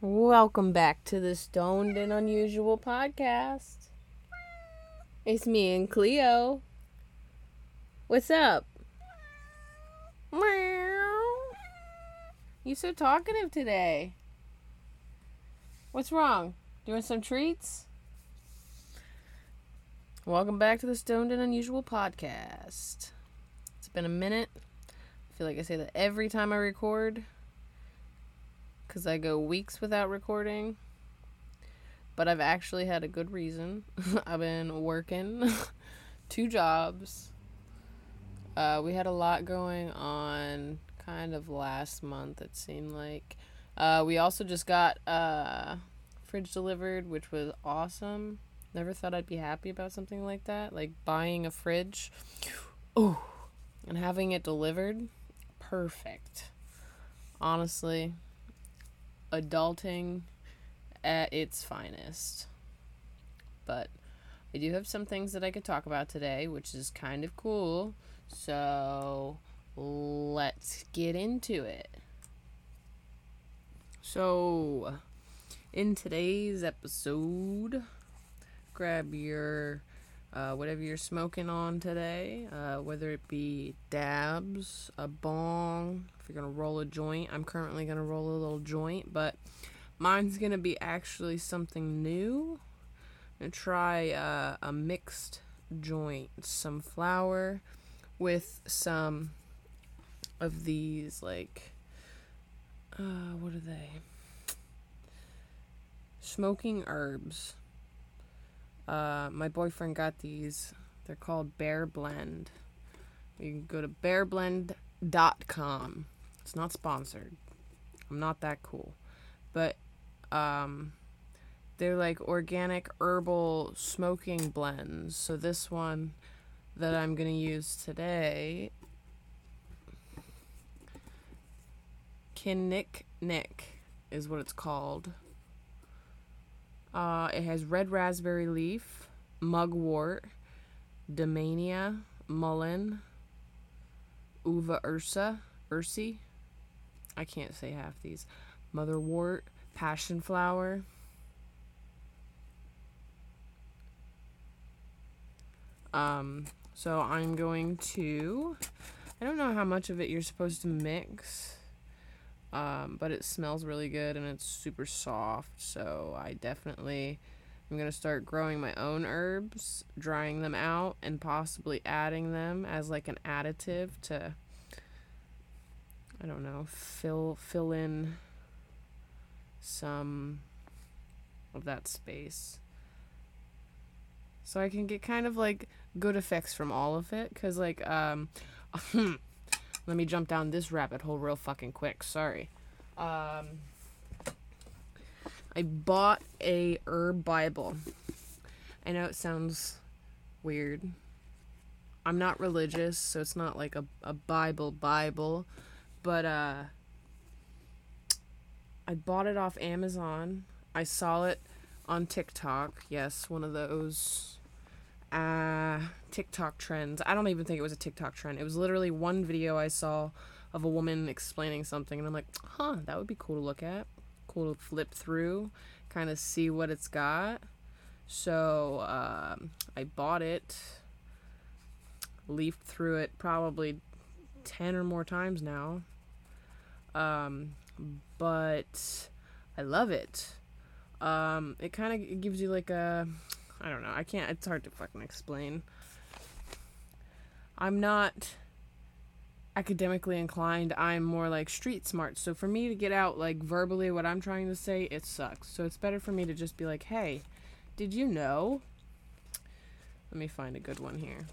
Welcome back to the Stoned and Unusual podcast. It's me and Cleo. What's up? Meow. You so talkative today. What's wrong? Doing some treats? Welcome back to the Stoned and Unusual podcast. It's been a minute. I feel like I say that every time I record because I go weeks without recording. But I've actually had a good reason. I've been working two jobs. Uh, we had a lot going on kind of last month, it seemed like. Uh, we also just got a uh, fridge delivered, which was awesome. Never thought I'd be happy about something like that. Like buying a fridge. Oh, and having it delivered. Perfect. Honestly, adulting at its finest. But I do have some things that I could talk about today, which is kind of cool. So let's get into it. So, in today's episode, grab your uh, whatever you're smoking on today, uh, whether it be dabs, a bong, if you're gonna roll a joint. I'm currently gonna roll a little joint, but mine's gonna be actually something new. I'm gonna try uh, a mixed joint, some flour with some of these like uh, what are they? Smoking herbs. Uh, my boyfriend got these. They're called Bear Blend. You can go to bearblend.com. It's not sponsored. I'm not that cool. But um they're like organic herbal smoking blends. So this one that I'm going to use today Kinnick Nick is what it's called. Uh, it has red raspberry leaf, mugwort, damiana, mullein, uva ursa, ursi. I can't say half these. Motherwort, passion flower. Um, so I'm going to. I don't know how much of it you're supposed to mix. Um, but it smells really good and it's super soft. So I definitely am going to start growing my own herbs, drying them out, and possibly adding them as like an additive to I don't know, fill fill in some of that space. So I can get kind of like good effects from all of it cuz like um let me jump down this rabbit hole real fucking quick. Sorry. Um I bought a herb bible. I know it sounds weird. I'm not religious, so it's not like a, a Bible Bible but uh I bought it off Amazon. I saw it on TikTok. Yes, one of those uh TikTok trends. I don't even think it was a TikTok trend. It was literally one video I saw of a woman explaining something and I'm like, "Huh, that would be cool to look at. Cool to flip through, kind of see what it's got." So, um, I bought it, leafed through it probably 10 or more times now. Um, but I love it. Um, it kind of gives you like a, I don't know, I can't, it's hard to fucking explain. I'm not academically inclined. I'm more like street smart. So for me to get out like verbally what I'm trying to say, it sucks. So it's better for me to just be like, hey, did you know? Let me find a good one here.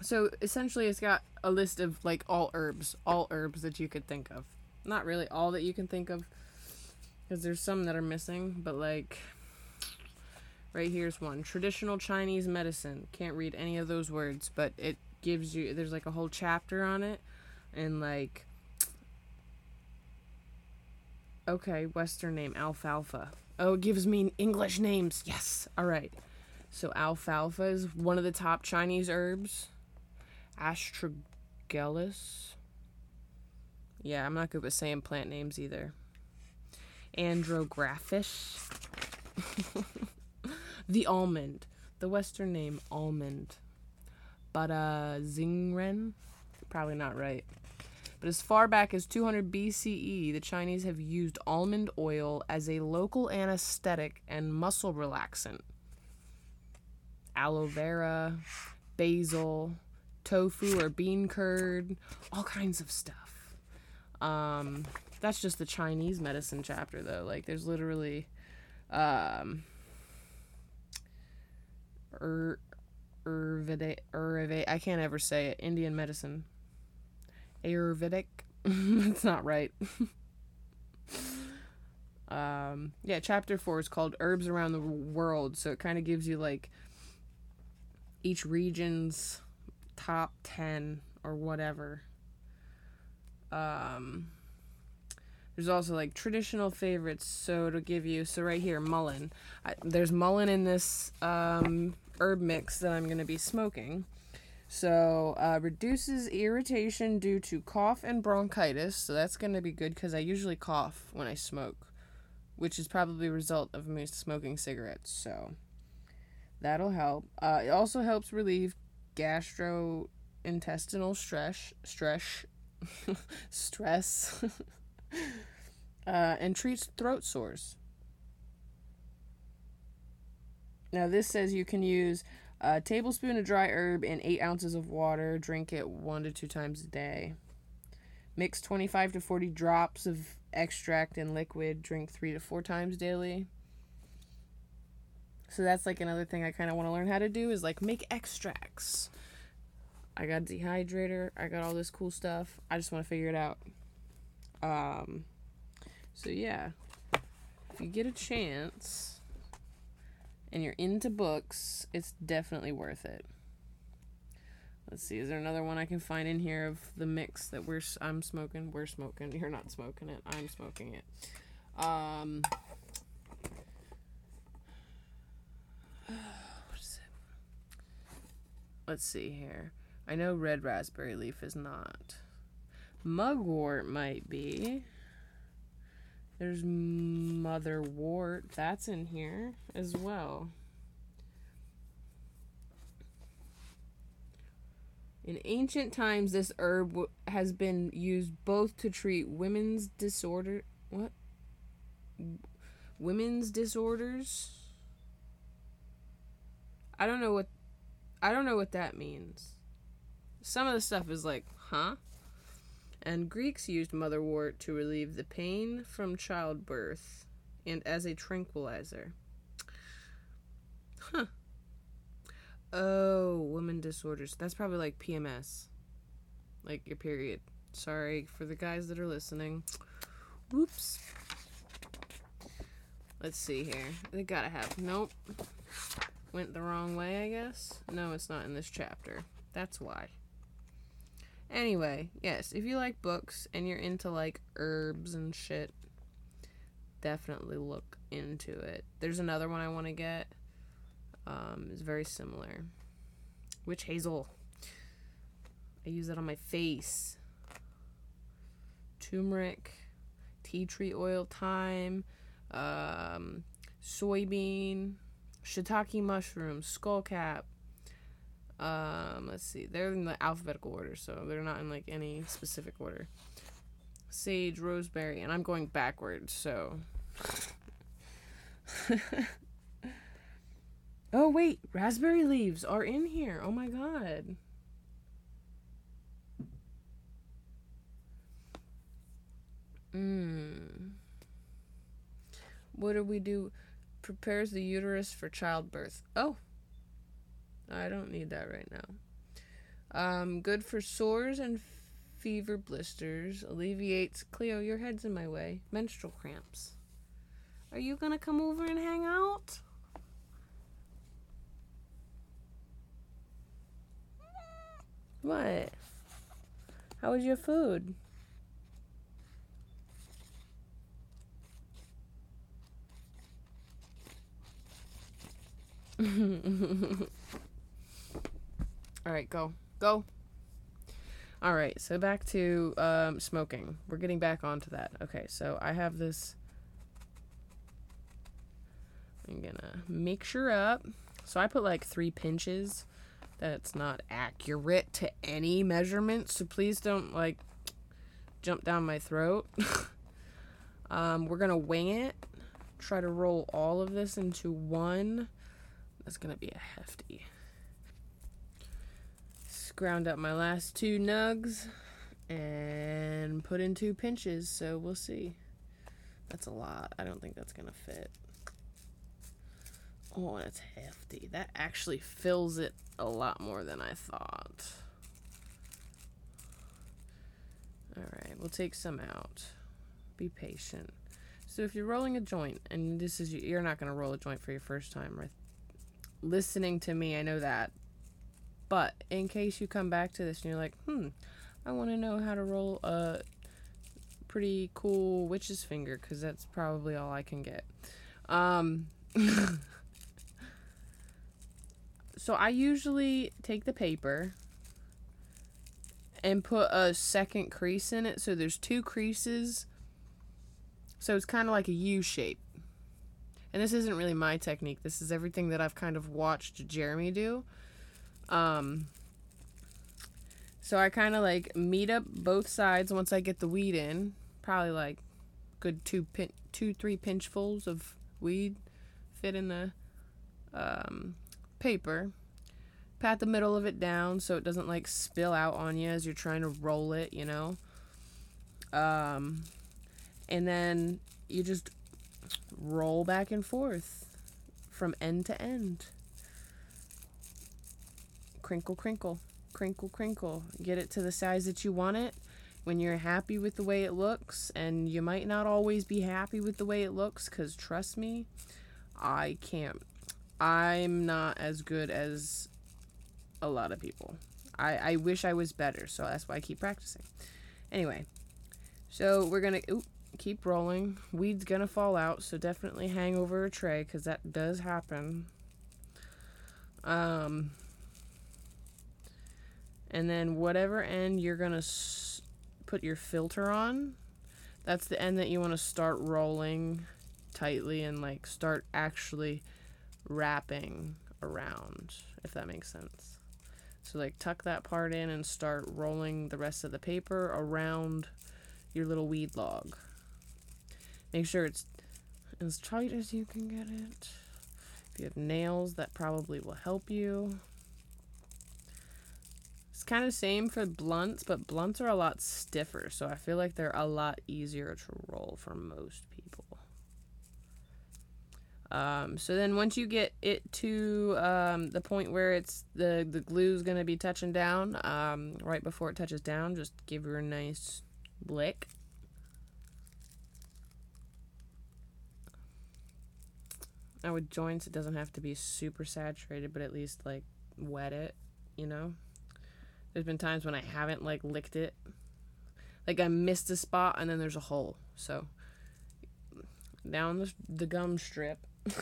So essentially, it's got a list of like all herbs, all herbs that you could think of. Not really all that you can think of, because there's some that are missing. But like, right here's one: traditional Chinese medicine. Can't read any of those words, but it gives you. There's like a whole chapter on it, and like. Okay, Western name alfalfa. Oh, it gives me English names. Yes. All right. So alfalfa is one of the top Chinese herbs. Astragalus. Yeah, I'm not good with saying plant names either. andrographis. the almond, the Western name almond. Bada Zingren, probably not right. But as far back as 200 BCE, the Chinese have used almond oil as a local anesthetic and muscle relaxant. Aloe vera, basil, tofu or bean curd, all kinds of stuff. Um, that's just the Chinese medicine chapter, though. Like, there's literally, um, Ur, Urvedic, Urvedic, I can't ever say it. Indian medicine. Ayurvedic. it's not right. um, yeah, chapter four is called Herbs Around the World. So it kind of gives you like each region's top 10 or whatever. Um, there's also like traditional favorites. So to give you, so right here, mullein. I, there's mullein in this um, herb mix that I'm going to be smoking. So, uh, reduces irritation due to cough and bronchitis. So, that's going to be good because I usually cough when I smoke, which is probably a result of me smoking cigarettes. So, that'll help. Uh, it also helps relieve gastrointestinal stress, stress, stress, uh, and treats throat sores. Now, this says you can use a tablespoon of dry herb in 8 ounces of water. Drink it one to two times a day. Mix 25 to 40 drops of extract and liquid. Drink three to four times daily. So that's like another thing I kind of want to learn how to do is like make extracts. I got dehydrator. I got all this cool stuff. I just want to figure it out. Um, so yeah, if you get a chance and you're into books, it's definitely worth it. Let's see, is there another one I can find in here of the mix that we're I'm smoking? We're smoking. You're not smoking it. I'm smoking it. Um? Let's see here. I know red raspberry leaf is not. Mugwort might be. There's motherwort. That's in here as well. In ancient times, this herb w- has been used both to treat women's disorder. What? Women's disorders? I don't know what. I don't know what that means. Some of the stuff is like, huh? And Greeks used motherwort to relieve the pain from childbirth and as a tranquilizer. Huh. Oh, women disorders. That's probably like PMS. Like your period. Sorry for the guys that are listening. Whoops. Let's see here. They gotta have. Nope. Went the wrong way, I guess. No, it's not in this chapter. That's why. Anyway, yes, if you like books and you're into like herbs and shit, definitely look into it. There's another one I want to get. Um, it's very similar. Witch hazel. I use that on my face. Turmeric, tea tree oil, thyme, um, soybean, shiitake mushroom, skullcap, um, let's see. They're in the alphabetical order, so they're not in like any specific order. Sage, rosemary, and I'm going backwards, so. oh, wait. Raspberry leaves are in here. Oh my god. Mmm. What do we do? Prepares the uterus for childbirth. Oh, I don't need that right now. Um, good for sores and fever blisters. Alleviates. Cleo, your head's in my way. Menstrual cramps. Are you gonna come over and hang out? What? How was your food? All right, go. Go. All right, so back to um, smoking. We're getting back onto that. Okay, so I have this I'm gonna mix her up. So I put like three pinches. That's not accurate to any measurement, so please don't like jump down my throat. um, we're gonna wing it. Try to roll all of this into one. That's gonna be a hefty. Ground up my last two nugs and put in two pinches, so we'll see. That's a lot. I don't think that's gonna fit. Oh, that's hefty. That actually fills it a lot more than I thought. Alright, we'll take some out. Be patient. So if you're rolling a joint, and this is you're not gonna roll a joint for your first time, right? Listening to me, I know that. But in case you come back to this and you're like, hmm, I want to know how to roll a pretty cool witch's finger, because that's probably all I can get. Um, so I usually take the paper and put a second crease in it. So there's two creases. So it's kind of like a U shape. And this isn't really my technique. This is everything that I've kind of watched Jeremy do. Um, so I kind of like meet up both sides once I get the weed in. Probably like good two pin, two three pinchfuls of weed fit in the um, paper. Pat the middle of it down so it doesn't like spill out on you as you're trying to roll it, you know. Um, and then you just roll back and forth from end to end crinkle, crinkle, crinkle, crinkle. Get it to the size that you want it. When you're happy with the way it looks, and you might not always be happy with the way it looks, because trust me, I can't. I'm not as good as a lot of people. I, I wish I was better, so that's why I keep practicing. Anyway, so we're gonna keep rolling. Weed's gonna fall out, so definitely hang over a tray because that does happen. Um, and then whatever end you're going to s- put your filter on, that's the end that you want to start rolling tightly and like start actually wrapping around, if that makes sense. So, like, tuck that part in and start rolling the rest of the paper around your little weed log. Make sure it's as tight as you can get it. If you have nails, that probably will help you. It's kind of same for blunts, but blunts are a lot stiffer, so I feel like they're a lot easier to roll for most people. Um, so then once you get it to um, the point where it's the the glue's gonna be touching down, um, right before it touches down, just give her a nice lick. Now with joints, it doesn't have to be super saturated, but at least like wet it, you know. There's been times when I haven't like licked it. Like I missed a spot and then there's a hole. So down the, the gum strip.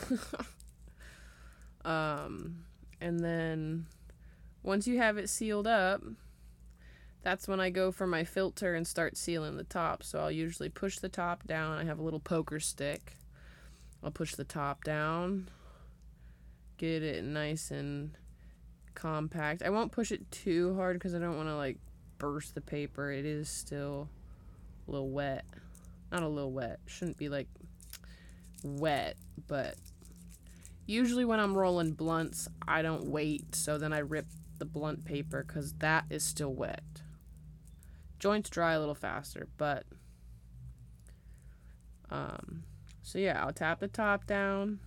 um and then once you have it sealed up, that's when I go for my filter and start sealing the top. So I'll usually push the top down. I have a little poker stick. I'll push the top down, get it nice and compact. I won't push it too hard because I don't want to like burst the paper. It is still a little wet. Not a little wet. Shouldn't be like wet, but usually when I'm rolling blunts, I don't wait. So then I rip the blunt paper because that is still wet. Joints dry a little faster, but um, so yeah, I'll tap the top down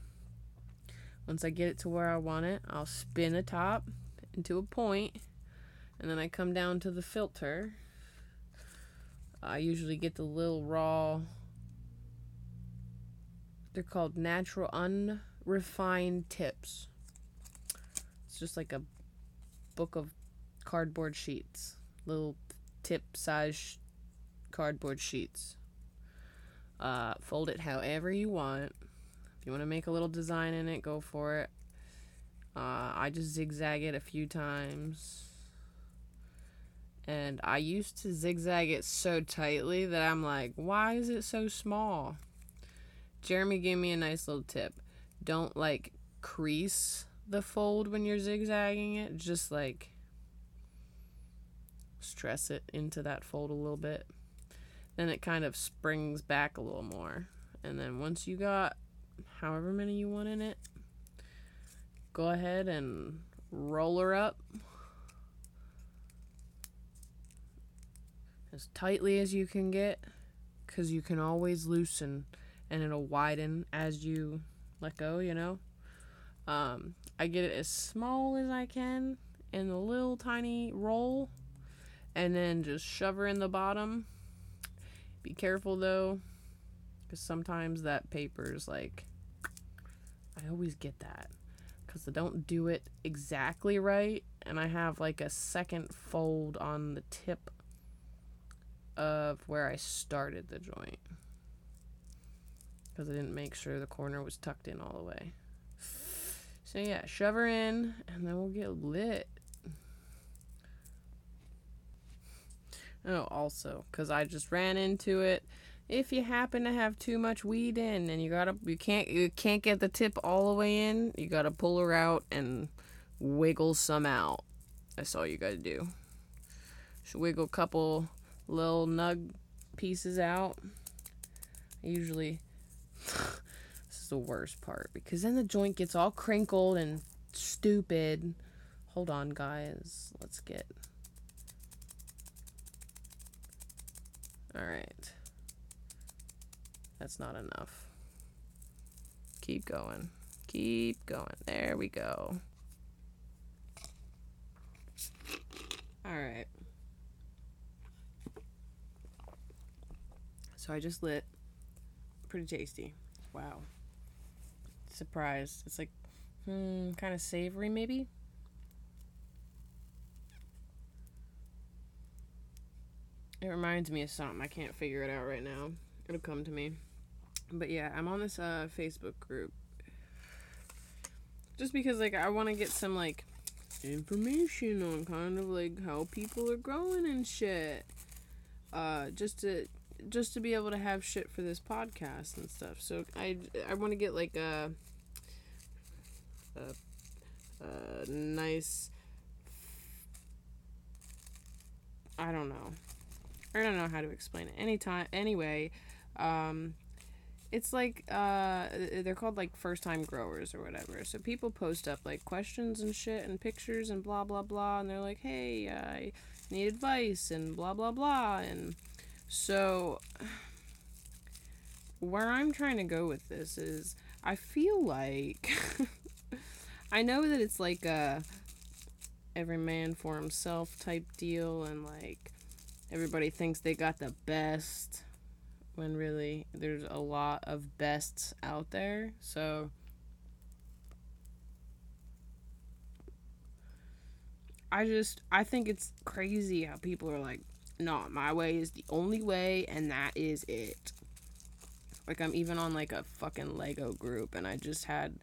once I get it to where I want it, I'll spin the top into a point, and then I come down to the filter. I usually get the little raw, they're called natural unrefined tips. It's just like a book of cardboard sheets, little tip size cardboard sheets. Uh, fold it however you want you want to make a little design in it, go for it. Uh, I just zigzag it a few times. And I used to zigzag it so tightly that I'm like, why is it so small? Jeremy gave me a nice little tip. don't like crease the fold when you're zigzagging it, just like stress it into that fold a little bit. Then it kind of springs back a little more. And then once you got however many you want in it, go ahead and roll her up as tightly as you can get because you can always loosen and it'll widen as you let go, you know. Um, I get it as small as I can in a little tiny roll and then just shove her in the bottom. Be careful though, because sometimes that paper is like, I always get that because I don't do it exactly right, and I have like a second fold on the tip of where I started the joint because I didn't make sure the corner was tucked in all the way. So yeah, shove her in, and then we'll get lit. Oh, also, because I just ran into it. If you happen to have too much weed in and you gotta, you can't, you can't get the tip all the way in, you gotta pull her out and wiggle some out. That's all you gotta do. Just wiggle a couple little nug pieces out. I usually, this is the worst part because then the joint gets all crinkled and stupid. Hold on, guys. Let's get All right. That's not enough. Keep going. Keep going. There we go. All right. So I just lit. Pretty tasty. Wow. Surprised. It's like, hmm, kind of savory maybe? It reminds me of something. I can't figure it out right now. It'll come to me. But yeah, I'm on this uh, Facebook group. Just because like I want to get some like information on kind of like how people are growing and shit. Uh just to just to be able to have shit for this podcast and stuff. So I I want to get like a a, a nice I don't know. I don't know how to explain it. Anytime, anyway, um, it's like uh, they're called like first time growers or whatever. So people post up like questions and shit and pictures and blah blah blah, and they're like, "Hey, I need advice," and blah blah blah, and so where I'm trying to go with this is, I feel like I know that it's like a every man for himself type deal, and like everybody thinks they got the best when really there's a lot of bests out there. So I just I think it's crazy how people are like, "No, my way is the only way and that is it." Like I'm even on like a fucking Lego group and I just had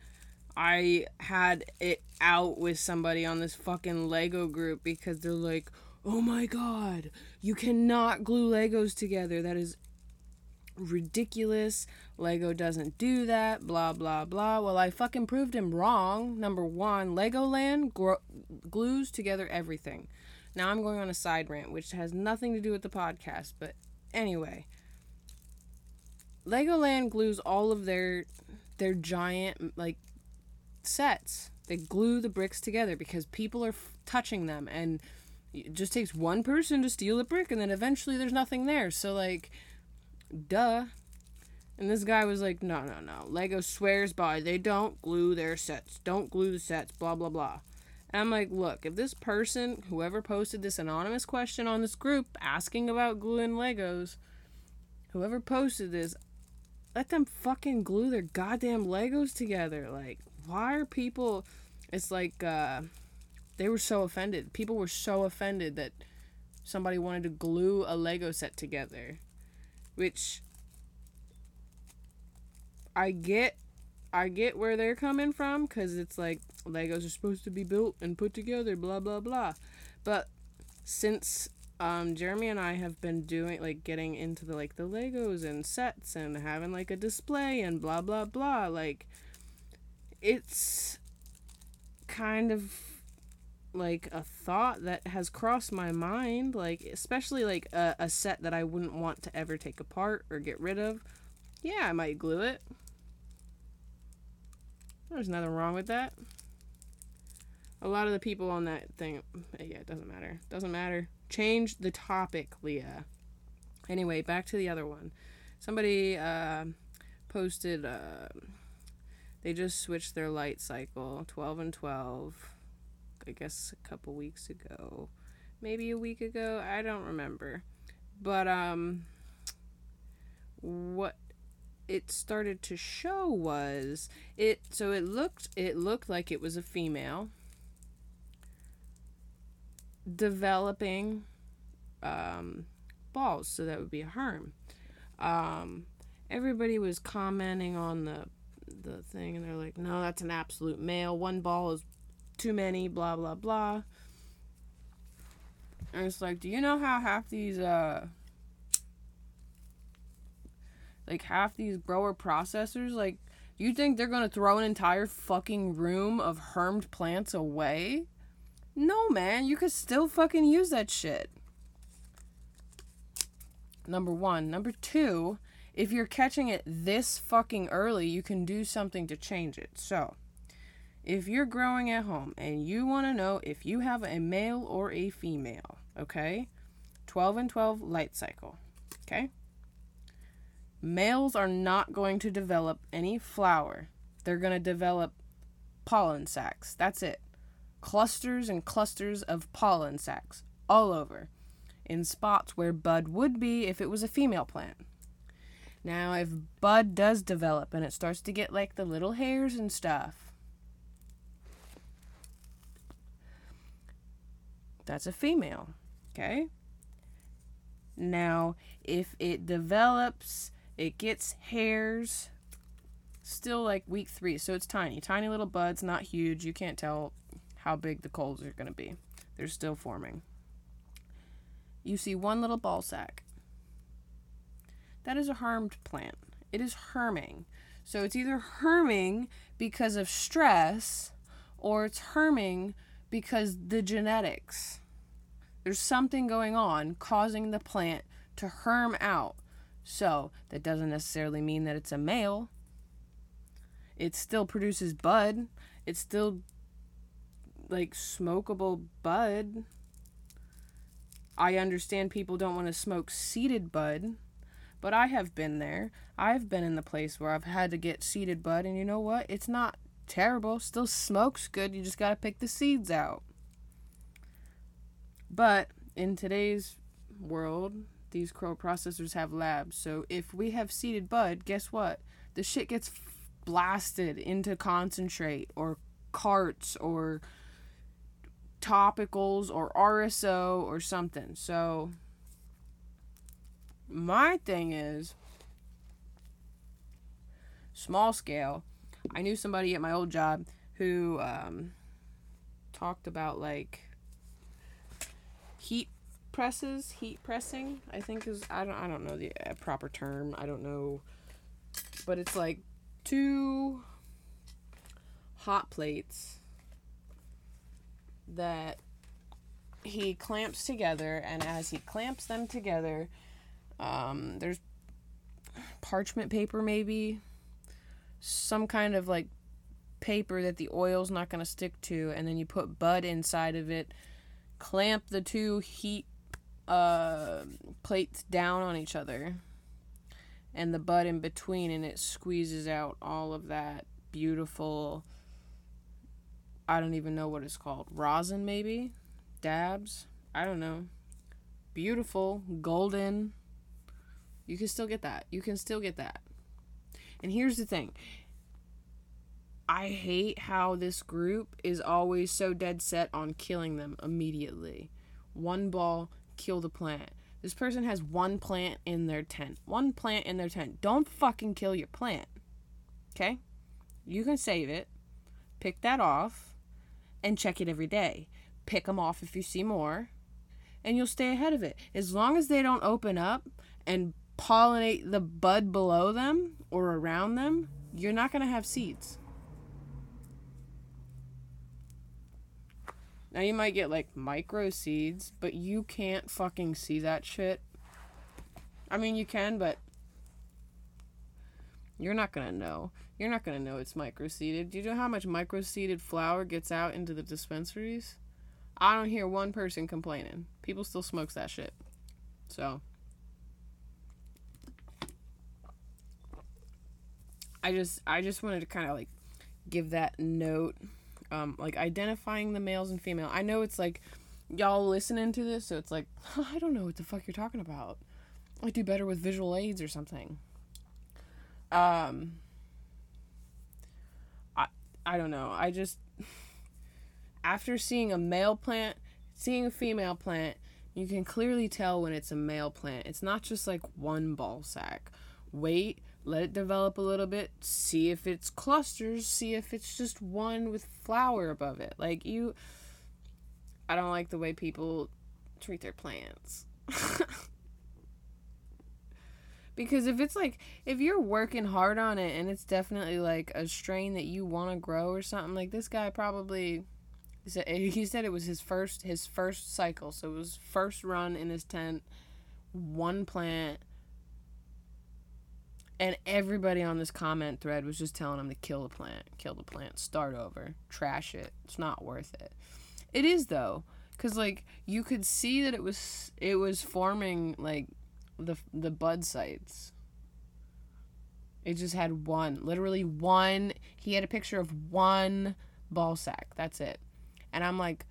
I had it out with somebody on this fucking Lego group because they're like, oh my god, you cannot glue Legos together. That is ridiculous. Lego doesn't do that. Blah, blah, blah. Well, I fucking proved him wrong. Number one, Legoland gro- glues together everything. Now I'm going on a side rant, which has nothing to do with the podcast, but anyway. Legoland glues all of their their giant like sets. They glue the bricks together because people are f- touching them and it just takes one person to steal a brick and then eventually there's nothing there. So like duh. And this guy was like, "No, no, no. Lego swears by they don't glue their sets. Don't glue the sets, blah blah blah." And I'm like, "Look, if this person, whoever posted this anonymous question on this group asking about gluing Legos, whoever posted this, let them fucking glue their goddamn Legos together. Like, why are people it's like uh they were so offended. People were so offended that somebody wanted to glue a Lego set together. Which I get I get where they're coming from cuz it's like Legos are supposed to be built and put together blah blah blah. But since um, Jeremy and I have been doing like getting into the like the Legos and sets and having like a display and blah blah blah like it's kind of like a thought that has crossed my mind like especially like a, a set that i wouldn't want to ever take apart or get rid of. Yeah i might glue it. There's nothing wrong with that. A lot of the people on that thing yeah it doesn't matter. Doesn't matter. Change the topic leah. Anyway back to the other one. Somebody uh, posted uh, they just switched their light cycle 12 and 12 I guess a couple weeks ago, maybe a week ago. I don't remember, but um, what it started to show was it. So it looked it looked like it was a female developing um, balls, so that would be a herm. Um, everybody was commenting on the the thing, and they're like, "No, that's an absolute male. One ball is too many, blah blah blah. And it's like, do you know how half these uh like half these grower processors like you think they're gonna throw an entire fucking room of hermed plants away? No man, you could still fucking use that shit. Number one. Number two, if you're catching it this fucking early, you can do something to change it. So if you're growing at home and you want to know if you have a male or a female, okay? 12 and 12 light cycle, okay? Males are not going to develop any flower. They're going to develop pollen sacs. That's it. Clusters and clusters of pollen sacs all over in spots where bud would be if it was a female plant. Now, if bud does develop and it starts to get like the little hairs and stuff, That's a female. Okay? Now, if it develops, it gets hairs, still like week three, so it's tiny. Tiny little buds, not huge. You can't tell how big the colas are going to be. They're still forming. You see one little ball sack. That is a hermed plant. It is herming. So it's either herming because of stress or it's herming because the genetics. There's something going on causing the plant to herm out. So, that doesn't necessarily mean that it's a male. It still produces bud. It's still like smokable bud. I understand people don't want to smoke seeded bud, but I have been there. I've been in the place where I've had to get seeded bud, and you know what? It's not terrible. Still smokes good. You just got to pick the seeds out. But in today's world, these crow processors have labs. So if we have seeded bud, guess what? The shit gets blasted into concentrate or carts or topicals or RSO or something. So my thing is small scale. I knew somebody at my old job who um, talked about like heat presses, heat pressing, I think is I don't I don't know the uh, proper term. I don't know but it's like two hot plates that he clamps together and as he clamps them together um, there's parchment paper maybe some kind of like paper that the oil's not going to stick to and then you put bud inside of it clamp the two heat uh, plates down on each other and the bud in between and it squeezes out all of that beautiful I don't even know what it's called. Rosin maybe? Dabs? I don't know. Beautiful, golden. You can still get that. You can still get that. And here's the thing. I hate how this group is always so dead set on killing them immediately. One ball, kill the plant. This person has one plant in their tent. One plant in their tent. Don't fucking kill your plant. Okay? You can save it, pick that off, and check it every day. Pick them off if you see more, and you'll stay ahead of it. As long as they don't open up and pollinate the bud below them or around them, you're not going to have seeds. Now you might get like micro seeds, but you can't fucking see that shit. I mean, you can, but you're not gonna know. You're not gonna know it's micro seeded. Do you know how much micro seeded flour gets out into the dispensaries? I don't hear one person complaining. People still smokes that shit. So I just I just wanted to kind of like give that note um like identifying the males and female. I know it's like y'all listening to this so it's like I don't know what the fuck you're talking about. I do better with visual aids or something. Um I I don't know. I just after seeing a male plant, seeing a female plant, you can clearly tell when it's a male plant. It's not just like one ball sack. Wait, let it develop a little bit, see if it's clusters, see if it's just one with flower above it. Like you I don't like the way people treat their plants. because if it's like if you're working hard on it and it's definitely like a strain that you want to grow or something like this guy probably he said, eh, he said it was his first his first cycle, so it was first run in his tent, one plant, and everybody on this comment thread was just telling him to kill the plant, kill the plant, start over, trash it. It's not worth it. It is though, cause like you could see that it was it was forming like the the bud sites. It just had one, literally one. He had a picture of one ball sack. That's it and I'm like,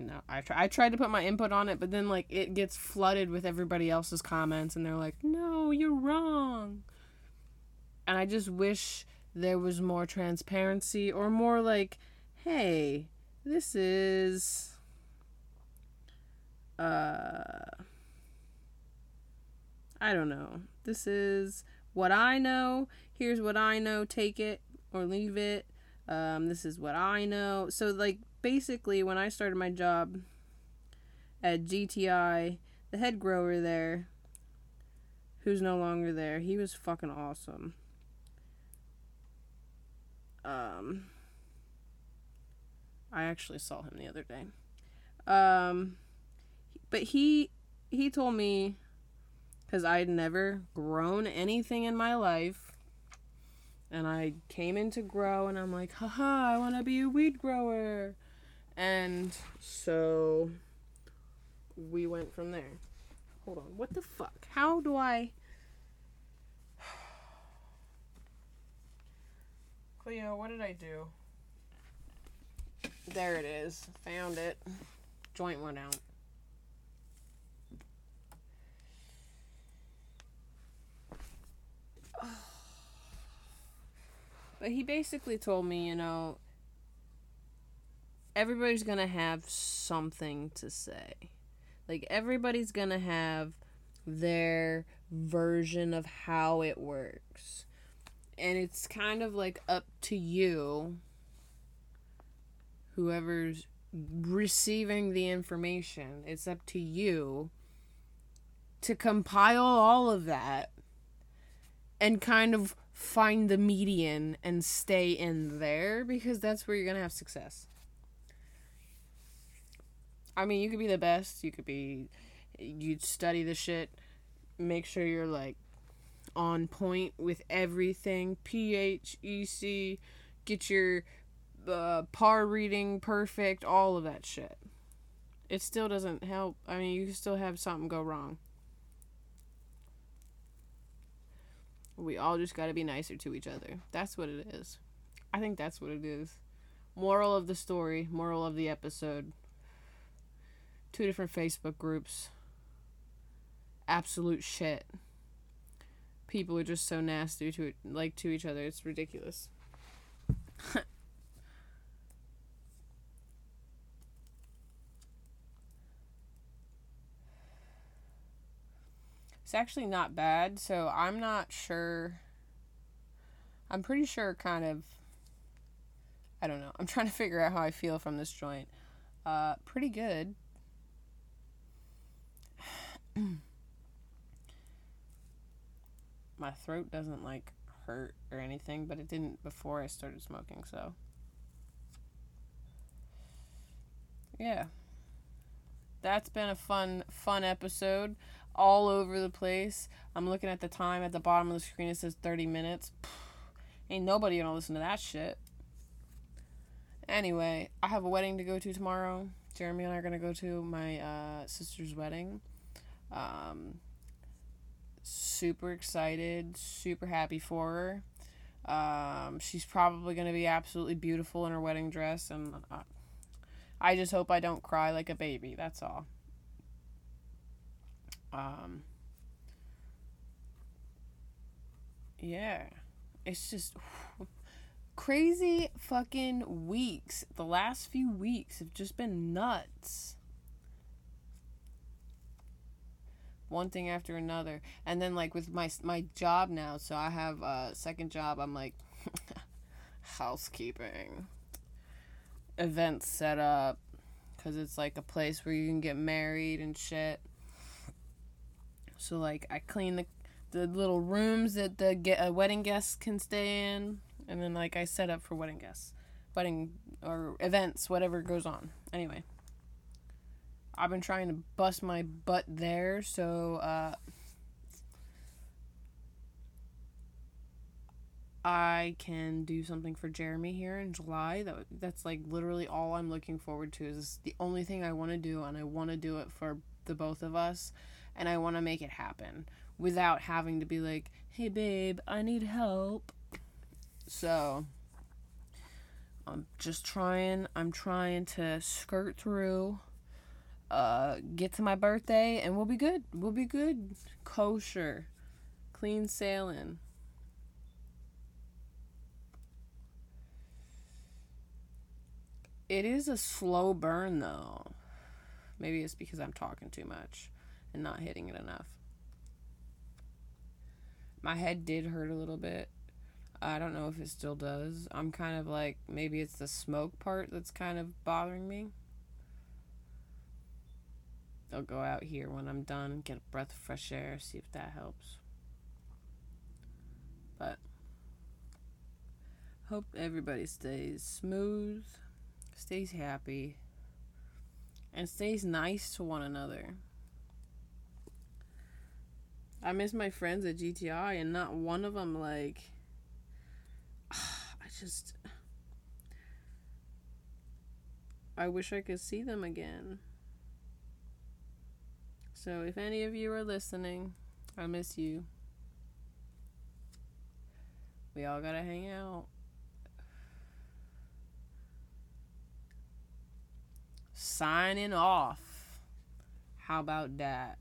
no, I try, I tried to put my input on it, but then like it gets flooded with everybody else's comments, and they're like, no, you're wrong. And I just wish there was more transparency or more like, hey, this is, uh, I don't know. This is what I know. Here's what I know. Take it or leave it. Um, this is what I know. So, like, basically, when I started my job at GTI, the head grower there, who's no longer there, he was fucking awesome. Um, I actually saw him the other day. Um, but he he told me because I'd never grown anything in my life and I came in to grow and I'm like, haha, I want to be a weed grower. And so we went from there. Hold on. What the fuck? How do I. Cleo, what did I do? There it is. Found it. Joint went out. But he basically told me, you know, everybody's to have something to say. Like, everybody's to have their version of how it works. And it's kind of like up to you, whoever's receiving the information, it's up to you to compile all of that and kind of find the median and stay in there because that's where you're going to have success. I mean, you could be the best, you could be you'd study the shit, make sure you're like on point with everything, PHEC, get your uh, PAR reading perfect, all of that shit. It still doesn't help. I mean, you still have something go wrong. We all just got to be nicer to each other. That's what it is. I think that's what it is. Moral of the story, moral of the episode. Two different Facebook groups. Absolute shit. People are just so nasty to like to each other. It's ridiculous. It's actually not bad, so I'm not sure. I'm pretty sure, kind of. I don't know. I'm trying to figure out how I feel from this joint. Uh, pretty good. My throat doesn't like hurt or anything, but it didn't before I started smoking, so. yeah. That's been a fun, fun episode. All over the place. I'm looking at the time at the bottom of the screen. It says 30 minutes. Ain't nobody gonna listen to that shit. Anyway, I have a wedding to go to tomorrow. Jeremy and I are gonna go to my uh, sister's wedding. Um, super excited, super happy for her. Um, she's probably gonna be absolutely beautiful in her wedding dress, and uh, I just hope I don't cry like a baby. That's all. Um, yeah, it's just crazy fucking weeks. The last few weeks have just been nuts. One thing after another, and then like with my my job now, so I have a second job. I'm like housekeeping events set up because it's like a place where you can get married and shit. So like I clean the the little rooms that the get uh, wedding guests can stay in, and then like I set up for wedding guests, wedding or events, whatever goes on. Anyway, I've been trying to bust my butt there, so uh, I can do something for Jeremy here in July. That that's like literally all I'm looking forward to. Is the only thing I want to do, and I want to do it for the both of us, and I want to make it happen without having to be like, "Hey, babe, I need help." So I'm just trying. I'm trying to skirt through. Uh, get to my birthday, and we'll be good. We'll be good. Kosher, clean sailing. It is a slow burn though. Maybe it's because I'm talking too much and not hitting it enough. My head did hurt a little bit. I don't know if it still does. I'm kind of like maybe it's the smoke part that's kind of bothering me. I'll go out here when I'm done and get a breath of fresh air, see if that helps. But hope everybody stays smooth stays happy, and stays nice to one another. I miss my friends at GTI, and not one of them, like, I just. I wish I could see them again. So, if any of you are listening, I miss you. We all gotta hang out. signing off. How about that?